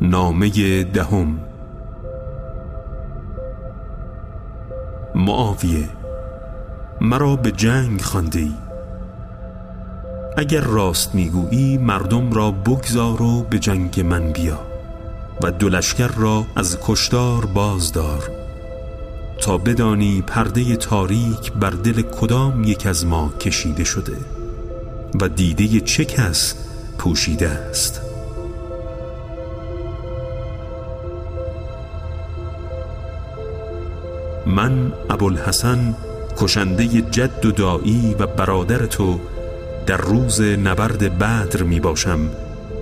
نامه دهم. معاویه مرا به جنگ خواندی اگر راست می‌گویی مردم را بگذار و به جنگ من بیا و دلشکر را از کشتار بازدار. تا بدانی پرده تاریک بر دل کدام یک از ما کشیده شده و دیده چه کس پوشیده است. من ابوالحسن کشنده جد و دایی و برادر تو در روز نبرد بدر می باشم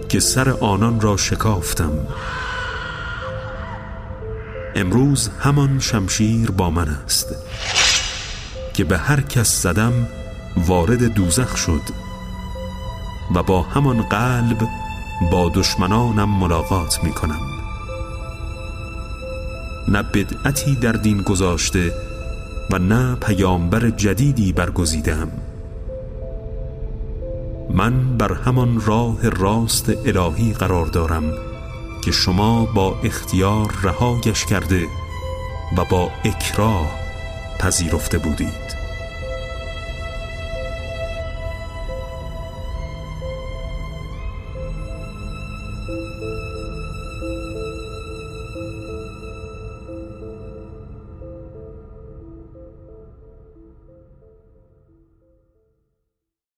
که سر آنان را شکافتم. امروز همان شمشیر با من است که به هر کس زدم وارد دوزخ شد و با همان قلب با دشمنانم ملاقات می کنم. نه بدعتی در دین گذاشته و نه پیامبر جدیدی برگزیدم من بر همان راه راست الهی قرار دارم که شما با اختیار رهاگش کرده و با اکراه پذیرفته بودید.